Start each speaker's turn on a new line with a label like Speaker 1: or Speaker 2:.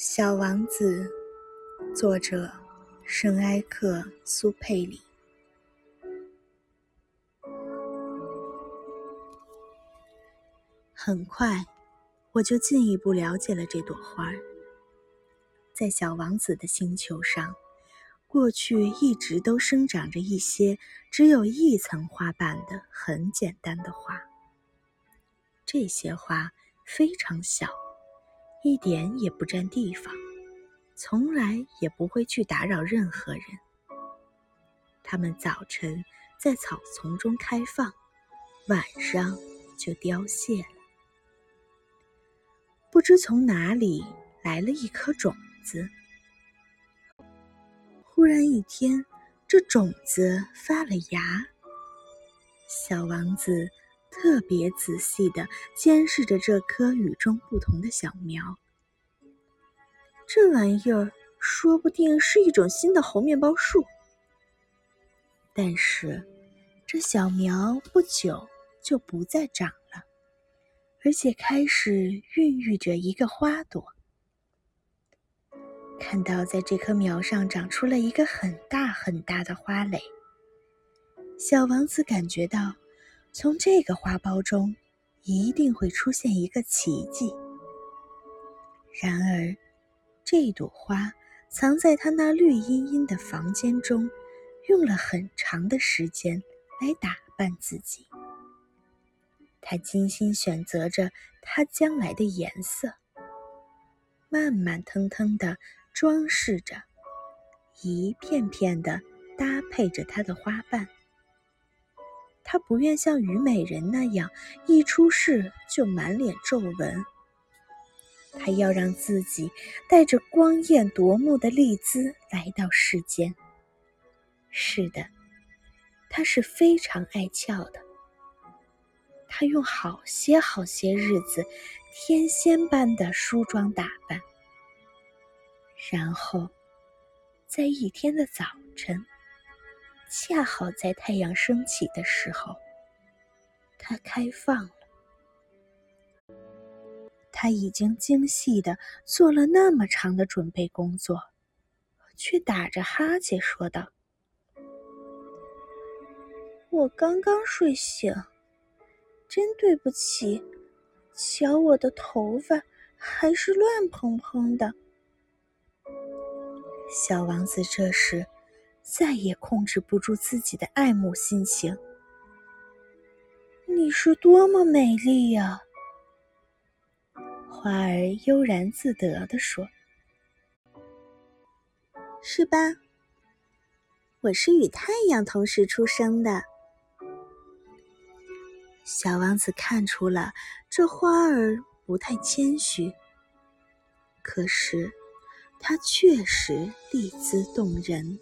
Speaker 1: 小王子，作者圣埃克苏佩里。很快，我就进一步了解了这朵花儿。在小王子的星球上，过去一直都生长着一些只有一层花瓣的很简单的花。这些花非常小。一点也不占地方，从来也不会去打扰任何人。它们早晨在草丛中开放，晚上就凋谢了。不知从哪里来了一颗种子，忽然一天，这种子发了芽。小王子。特别仔细的监视着这棵与众不同的小苗。这玩意儿说不定是一种新的猴面包树。但是，这小苗不久就不再长了，而且开始孕育着一个花朵。看到在这棵苗上长出了一个很大很大的花蕾，小王子感觉到。从这个花苞中，一定会出现一个奇迹。然而，这朵花藏在他那绿茵茵的房间中，用了很长的时间来打扮自己。他精心选择着它将来的颜色，慢慢腾腾地装饰着，一片片地搭配着它的花瓣。他不愿像虞美人那样一出世就满脸皱纹，他要让自己带着光艳夺目的丽姿来到世间。是的，他是非常爱俏的。他用好些好些日子，天仙般的梳妆打扮，然后，在一天的早晨。恰好在太阳升起的时候，它开放了。他已经精细的做了那么长的准备工作，却打着哈欠说道：“我刚刚睡醒，真对不起。瞧我的头发还是乱蓬蓬的。”小王子这时。再也控制不住自己的爱慕心情。你是多么美丽呀！花儿悠然自得地说：“是吧？我是与太阳同时出生的。”小王子看出了这花儿不太谦虚，可是它确实丽姿动人。